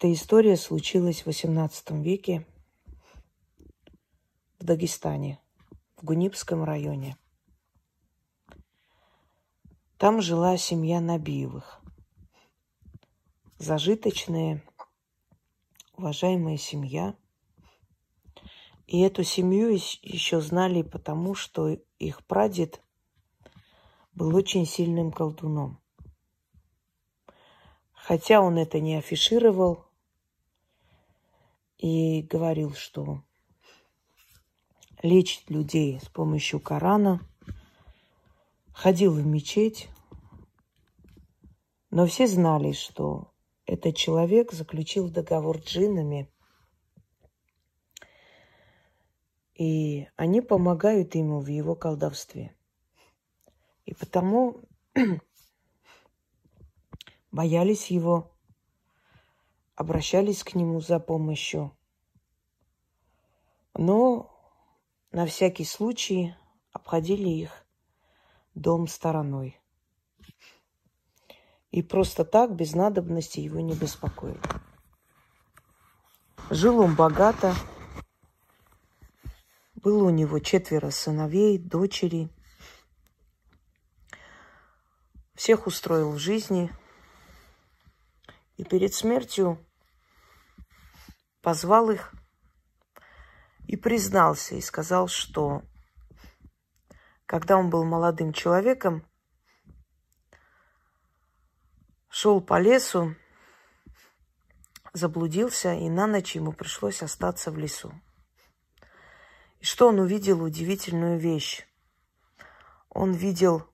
Эта история случилась в XVIII веке в Дагестане, в Гунипском районе. Там жила семья Набиевых. Зажиточная, уважаемая семья. И эту семью еще знали потому, что их прадед был очень сильным колдуном. Хотя он это не афишировал и говорил, что лечит людей с помощью Корана, ходил в мечеть, но все знали, что этот человек заключил договор с джиннами, и они помогают ему в его колдовстве. И потому боялись его, обращались к нему за помощью. Но на всякий случай обходили их дом стороной. И просто так, без надобности, его не беспокоили. Жил он богато. Было у него четверо сыновей, дочери. Всех устроил в жизни – и перед смертью позвал их и признался, и сказал, что когда он был молодым человеком, шел по лесу, заблудился, и на ночь ему пришлось остаться в лесу. И что он увидел? Удивительную вещь. Он видел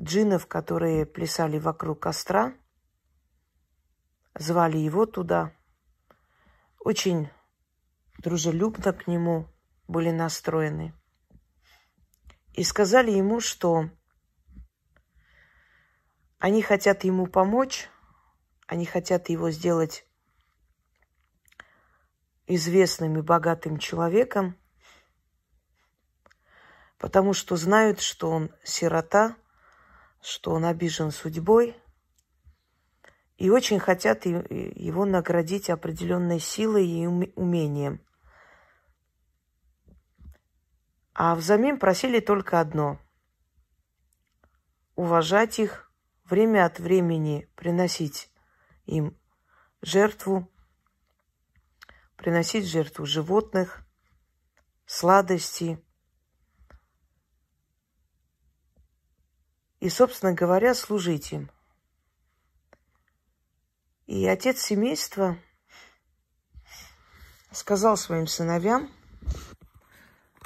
джиннов, которые плясали вокруг костра, звали его туда. Очень дружелюбно к нему были настроены. И сказали ему, что они хотят ему помочь, они хотят его сделать известным и богатым человеком, потому что знают, что он сирота, что он обижен судьбой, и очень хотят его наградить определенной силой и умением. А взамен просили только одно – уважать их, время от времени приносить им жертву, приносить жертву животных, сладости. И, собственно говоря, служить им – и отец семейства сказал своим сыновьям,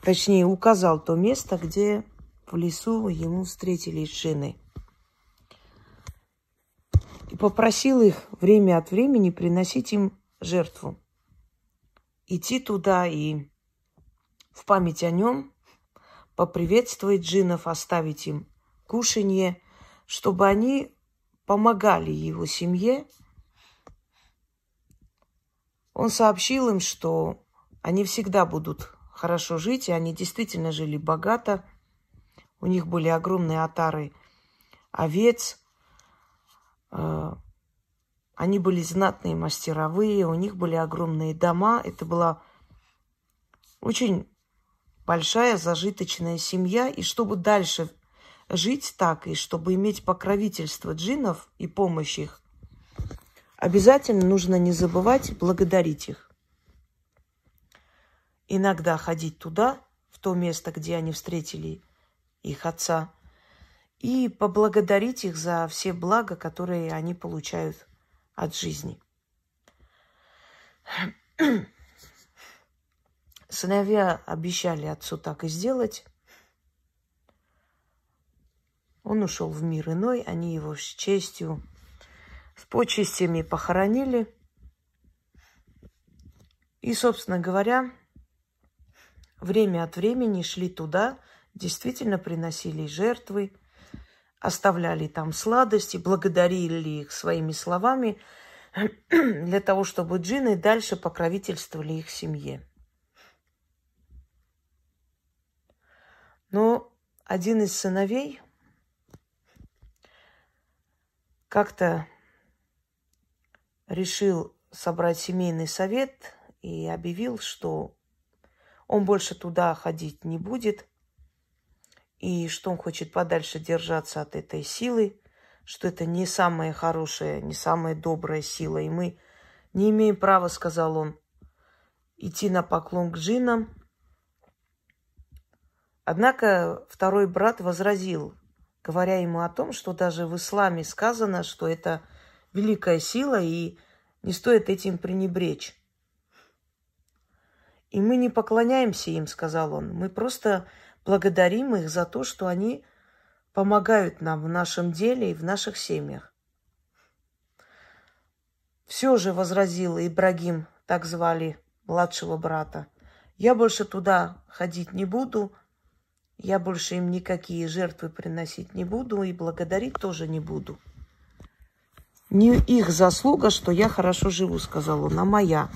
точнее указал то место, где в лесу ему встретились жены. И попросил их время от времени приносить им жертву. Идти туда и в память о нем поприветствовать джинов, оставить им кушанье, чтобы они помогали его семье он сообщил им, что они всегда будут хорошо жить, и они действительно жили богато. У них были огромные отары овец. Э, они были знатные мастеровые, у них были огромные дома. Это была очень большая зажиточная семья. И чтобы дальше жить так, и чтобы иметь покровительство джинов и помощь их, Обязательно нужно не забывать благодарить их. Иногда ходить туда, в то место, где они встретили их отца, и поблагодарить их за все блага, которые они получают от жизни. Сыновья обещали отцу так и сделать. Он ушел в мир иной, они его с честью с почестями похоронили. И, собственно говоря, время от времени шли туда, действительно приносили жертвы, оставляли там сладости, благодарили их своими словами для того, чтобы джины дальше покровительствовали их семье. Но один из сыновей как-то решил собрать семейный совет и объявил, что он больше туда ходить не будет, и что он хочет подальше держаться от этой силы, что это не самая хорошая, не самая добрая сила, и мы не имеем права, сказал он, идти на поклон к джинам. Однако второй брат возразил, говоря ему о том, что даже в исламе сказано, что это великая сила, и не стоит этим пренебречь. И мы не поклоняемся им, сказал он. Мы просто благодарим их за то, что они помогают нам в нашем деле и в наших семьях. Все же возразил Ибрагим, так звали младшего брата. Я больше туда ходить не буду, я больше им никакие жертвы приносить не буду и благодарить тоже не буду. Не их заслуга, что я хорошо живу, сказал он, а моя.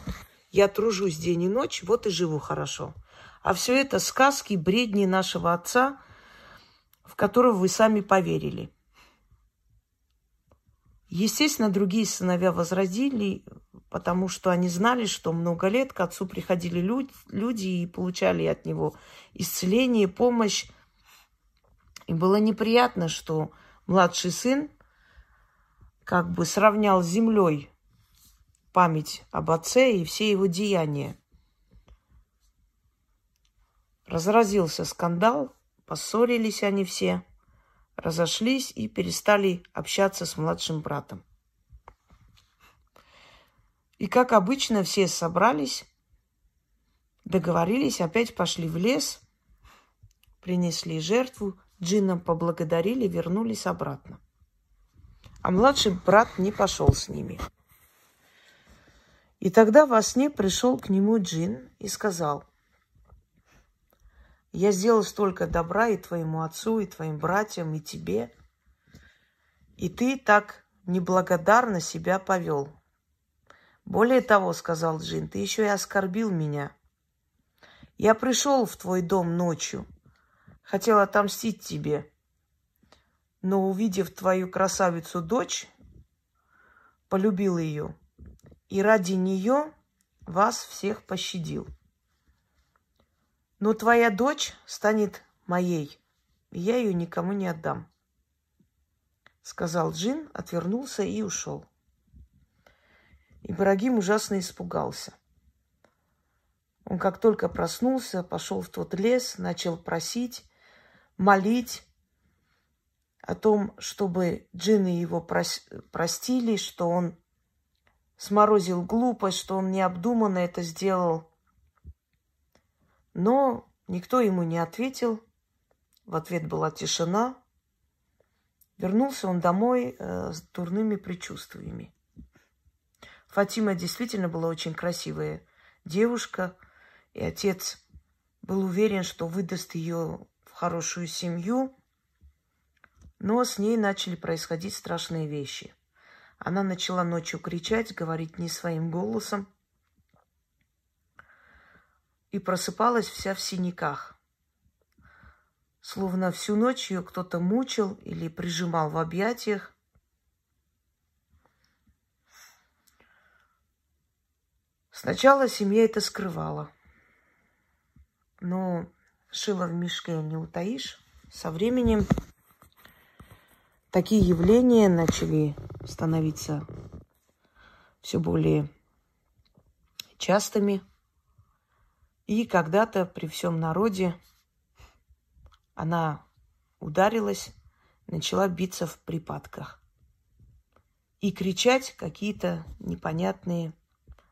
Я тружусь день и ночь, вот и живу хорошо. А все это сказки, бредни нашего отца, в которого вы сами поверили. Естественно, другие сыновья возразили, потому что они знали, что много лет к отцу приходили люди и получали от него исцеление, помощь. И было неприятно, что младший сын как бы сравнял с землей память об отце и все его деяния. Разразился скандал, поссорились они все, разошлись и перестали общаться с младшим братом. И как обычно все собрались, договорились, опять пошли в лес, принесли жертву, джиннам поблагодарили, вернулись обратно. А младший брат не пошел с ними. И тогда во сне пришел к нему джин и сказал, я сделал столько добра и твоему отцу, и твоим братьям, и тебе. И ты так неблагодарно себя повел. Более того, сказал Джин, ты еще и оскорбил меня. Я пришел в твой дом ночью, хотел отомстить тебе, но увидев твою красавицу дочь, полюбил ее, и ради нее вас всех пощадил. Но твоя дочь станет моей, и я ее никому не отдам. Сказал Джин, отвернулся и ушел. Ибрагим ужасно испугался. Он как только проснулся, пошел в тот лес, начал просить, молить о том, чтобы джинны его прос- простили, что он сморозил глупость, что он необдуманно это сделал – но никто ему не ответил. В ответ была тишина. Вернулся он домой э, с дурными предчувствиями. Фатима действительно была очень красивая девушка, и отец был уверен, что выдаст ее в хорошую семью, но с ней начали происходить страшные вещи. Она начала ночью кричать, говорить не своим голосом – и просыпалась вся в синяках. Словно всю ночь ее кто-то мучил или прижимал в объятиях. Сначала семья это скрывала. Но шило в мешке не утаишь. Со временем такие явления начали становиться все более частыми – и когда-то при всем народе она ударилась, начала биться в припадках и кричать какие-то непонятные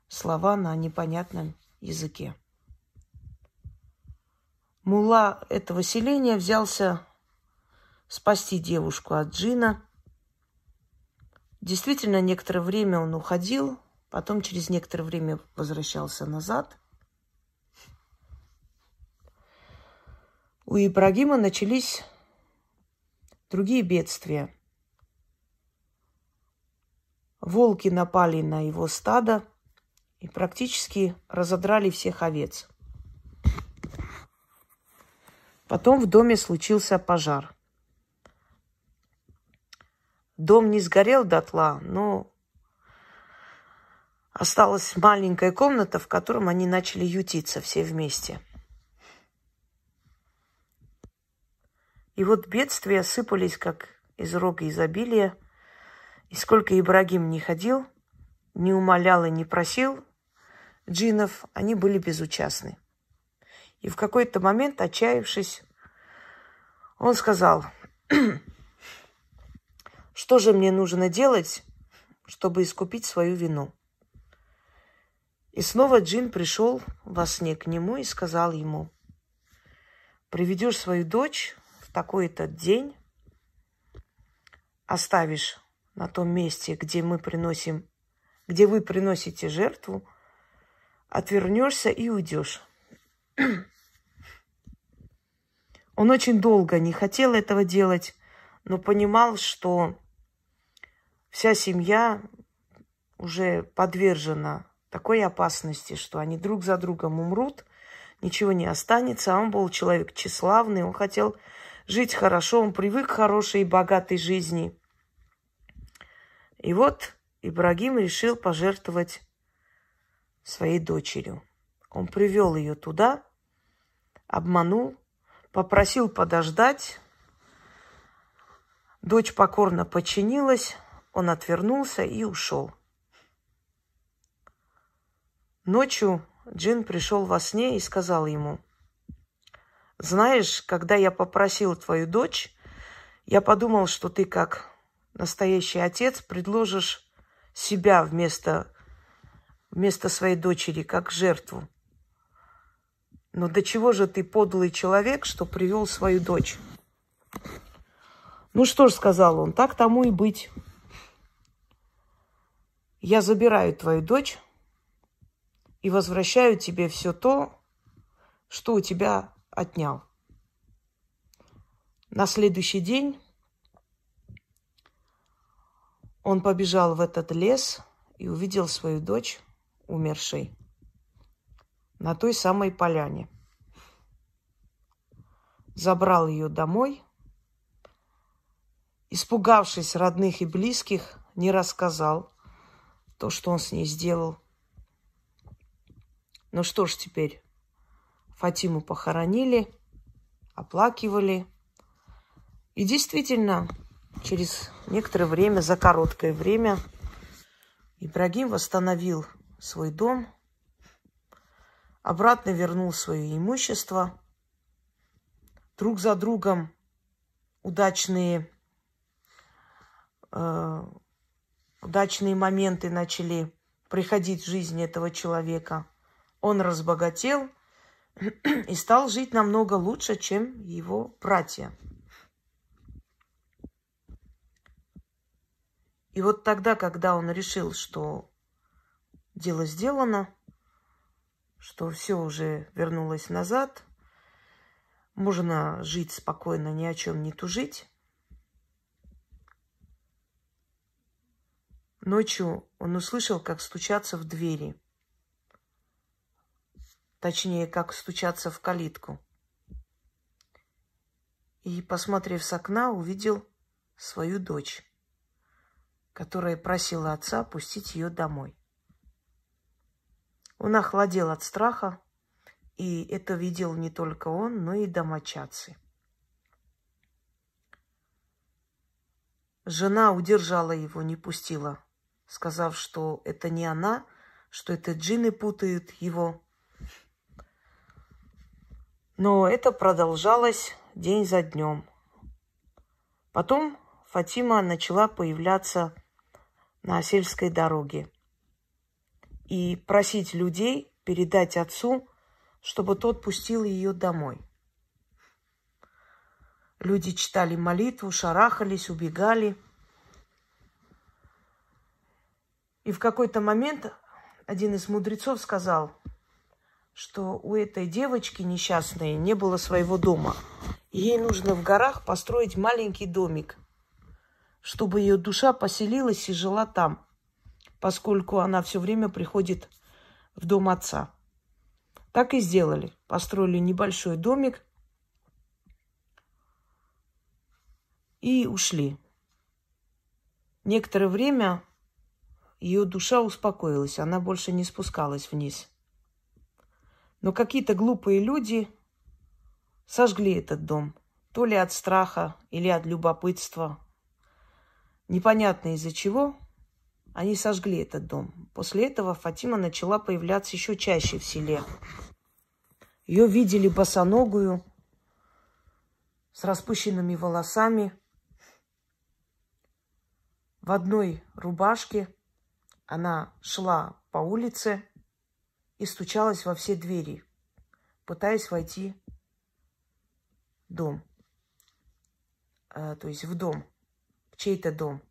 слова на непонятном языке. Мула этого селения взялся спасти девушку от джина. Действительно, некоторое время он уходил, потом через некоторое время возвращался назад – у Ибрагима начались другие бедствия. Волки напали на его стадо и практически разодрали всех овец. Потом в доме случился пожар. Дом не сгорел дотла, но осталась маленькая комната, в котором они начали ютиться все вместе. И вот бедствия сыпались, как из рога изобилия. И сколько Ибрагим не ходил, не умолял и не просил джинов, они были безучастны. И в какой-то момент, отчаявшись, он сказал, что же мне нужно делать, чтобы искупить свою вину? И снова Джин пришел во сне к нему и сказал ему, приведешь свою дочь в такой-то день, оставишь на том месте, где мы приносим, где вы приносите жертву, отвернешься и уйдешь. Он очень долго не хотел этого делать, но понимал, что вся семья уже подвержена такой опасности, что они друг за другом умрут, ничего не останется. А он был человек тщеславный, он хотел жить хорошо, он привык к хорошей и богатой жизни. И вот Ибрагим решил пожертвовать своей дочерью. Он привел ее туда, обманул, попросил подождать. Дочь покорно подчинилась, он отвернулся и ушел. Ночью Джин пришел во сне и сказал ему, «Знаешь, когда я попросил твою дочь, я подумал, что ты как настоящий отец предложишь себя вместо, вместо своей дочери, как жертву. Но до чего же ты подлый человек, что привел свою дочь?» Ну что ж, сказал он, так тому и быть. Я забираю твою дочь, и возвращаю тебе все то, что у тебя отнял. На следующий день он побежал в этот лес и увидел свою дочь умершей на той самой поляне. Забрал ее домой, испугавшись родных и близких, не рассказал то, что он с ней сделал – ну что ж теперь, Фатиму похоронили, оплакивали. И действительно, через некоторое время, за короткое время, Ибрагим восстановил свой дом, обратно вернул свое имущество. Друг за другом удачные, э, удачные моменты начали приходить в жизнь этого человека – он разбогател и стал жить намного лучше, чем его братья. И вот тогда, когда он решил, что дело сделано, что все уже вернулось назад, можно жить спокойно, ни о чем не тужить. Ночью он услышал, как стучатся в двери – Точнее, как стучаться в калитку. И, посмотрев с окна, увидел свою дочь, которая просила отца пустить ее домой. Он охладел от страха, и это видел не только он, но и домочадцы. Жена удержала его, не пустила, сказав, что это не она, что это джины путают его но это продолжалось день за днем. Потом Фатима начала появляться на сельской дороге и просить людей передать отцу, чтобы тот пустил ее домой. Люди читали молитву, шарахались, убегали. И в какой-то момент один из мудрецов сказал – что у этой девочки несчастной не было своего дома. ей нужно в горах построить маленький домик, чтобы ее душа поселилась и жила там, поскольку она все время приходит в дом отца. Так и сделали. Построили небольшой домик и ушли. Некоторое время ее душа успокоилась, она больше не спускалась вниз. Но какие-то глупые люди сожгли этот дом. То ли от страха или от любопытства. Непонятно из-за чего. Они сожгли этот дом. После этого Фатима начала появляться еще чаще в селе. Ее видели босоногую, с распущенными волосами, в одной рубашке. Она шла по улице и стучалась во все двери, пытаясь войти в дом. А, то есть в дом, в чей-то дом.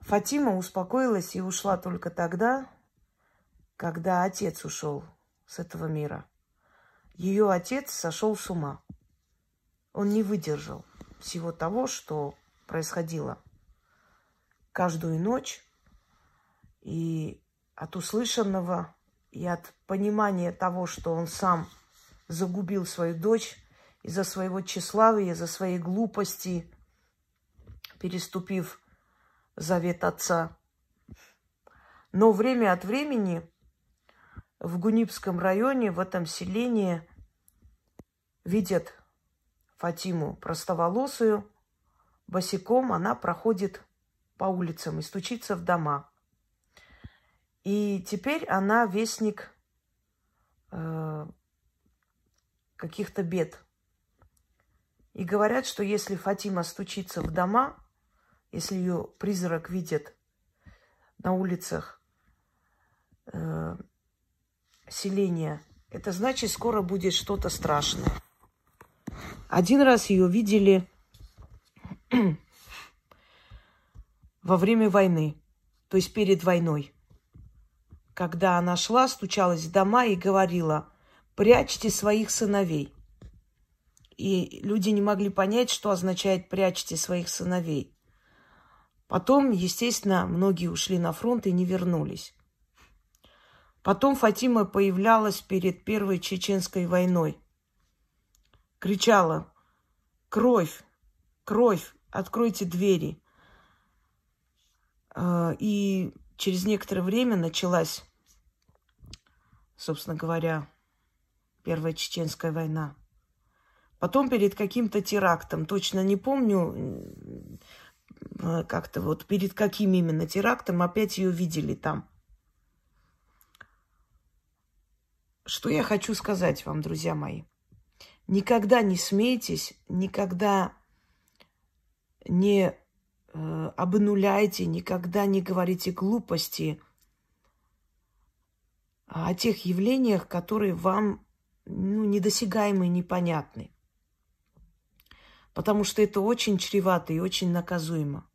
Фатима успокоилась и ушла только тогда, когда отец ушел с этого мира. Ее отец сошел с ума. Он не выдержал всего того, что происходило каждую ночь. И от услышанного, и от понимания того, что он сам загубил свою дочь из-за своего тщеславия, из-за своей глупости, переступив завет отца. Но время от времени в Гунипском районе, в этом селении, видят Фатиму простоволосую, босиком она проходит по улицам и стучится в дома. И теперь она вестник э, каких-то бед. И говорят, что если Фатима стучится в дома, если ее призрак видит на улицах э, селения, это значит, скоро будет что-то страшное. Один раз ее видели во время войны, то есть перед войной. Когда она шла, стучалась в дома и говорила, прячьте своих сыновей. И люди не могли понять, что означает прячьте своих сыновей. Потом, естественно, многие ушли на фронт и не вернулись. Потом Фатима появлялась перед Первой Чеченской войной. Кричала «Кровь! Кровь! Откройте двери!» А, И через некоторое время началась, собственно говоря, Первая Чеченская война. Потом перед каким-то терактом, точно не помню, Э, как-то вот перед каким именно терактом опять ее видели там. Что я хочу сказать вам, друзья мои? Никогда не смейтесь, никогда не э, обнуляйте, никогда не говорите глупости о тех явлениях, которые вам ну, недосягаемы, непонятны потому что это очень чревато и очень наказуемо.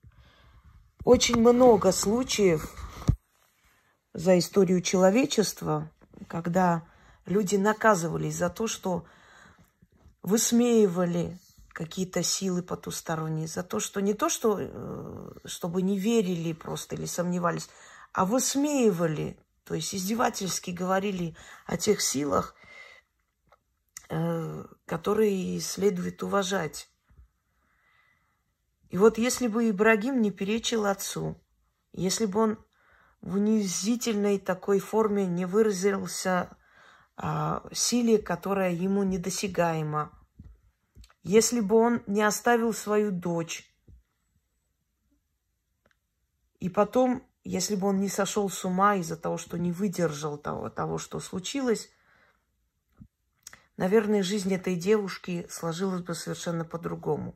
Очень много случаев за историю человечества, когда люди наказывались за то, что высмеивали какие-то силы потусторонние, за то, что не то, что э, чтобы не верили просто или сомневались, а высмеивали, то есть издевательски говорили о тех силах, э, которые следует уважать. И вот если бы Ибрагим не перечил отцу, если бы он в унизительной такой форме не выразился а, силе, которая ему недосягаема, если бы он не оставил свою дочь, и потом, если бы он не сошел с ума из-за того, что не выдержал того, того, что случилось, наверное, жизнь этой девушки сложилась бы совершенно по-другому.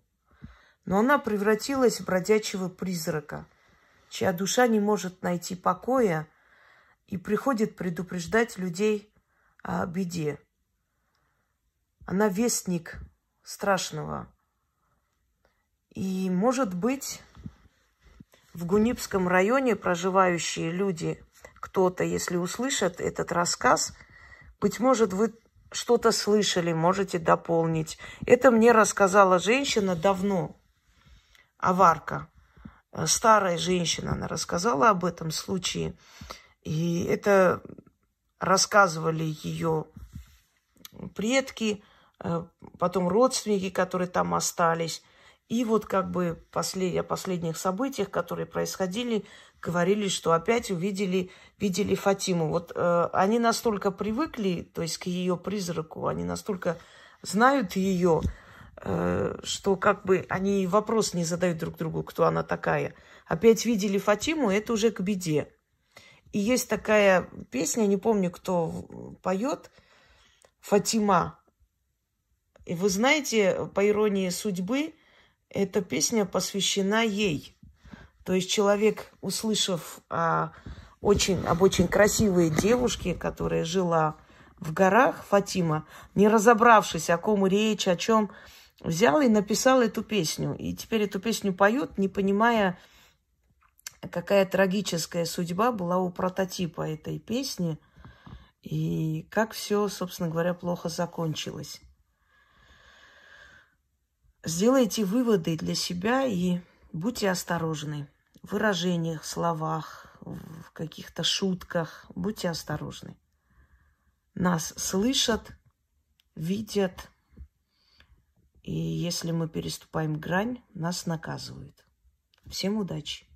Но она превратилась в бродячего призрака, чья душа не может найти покоя и приходит предупреждать людей о беде. Она вестник страшного. И, может быть, в Гунипском районе проживающие люди, кто-то, если услышат этот рассказ, быть может, вы что-то слышали, можете дополнить. Это мне рассказала женщина давно, аварка. Э, старая женщина, она рассказала об этом случае. И это рассказывали ее предки, потом родственники, которые там остались. И вот как бы послед... о последних событиях, которые происходили, говорили, что опять увидели, видели Фатиму. Вот э, они настолько привыкли, то есть к ее призраку, они настолько знают ее, э, что как бы они вопрос не задают друг другу, кто она такая. Опять видели Фатиму, это уже к беде. И есть такая песня, не помню, кто поет, Фатима. И вы знаете, по иронии судьбы, эта песня посвящена ей. То есть человек, услышав о очень, об очень красивой девушке, которая жила в горах, Фатима, не разобравшись, о ком речь, о чем, взял и написал эту песню. И теперь эту песню поет, не понимая, какая трагическая судьба была у прототипа этой песни и как все, собственно говоря, плохо закончилось. Сделайте выводы для себя и будьте осторожны в выражениях, словах, в каких-то шутках. Будьте осторожны. Нас слышат, видят, и если мы переступаем грань, нас наказывают. Всем удачи!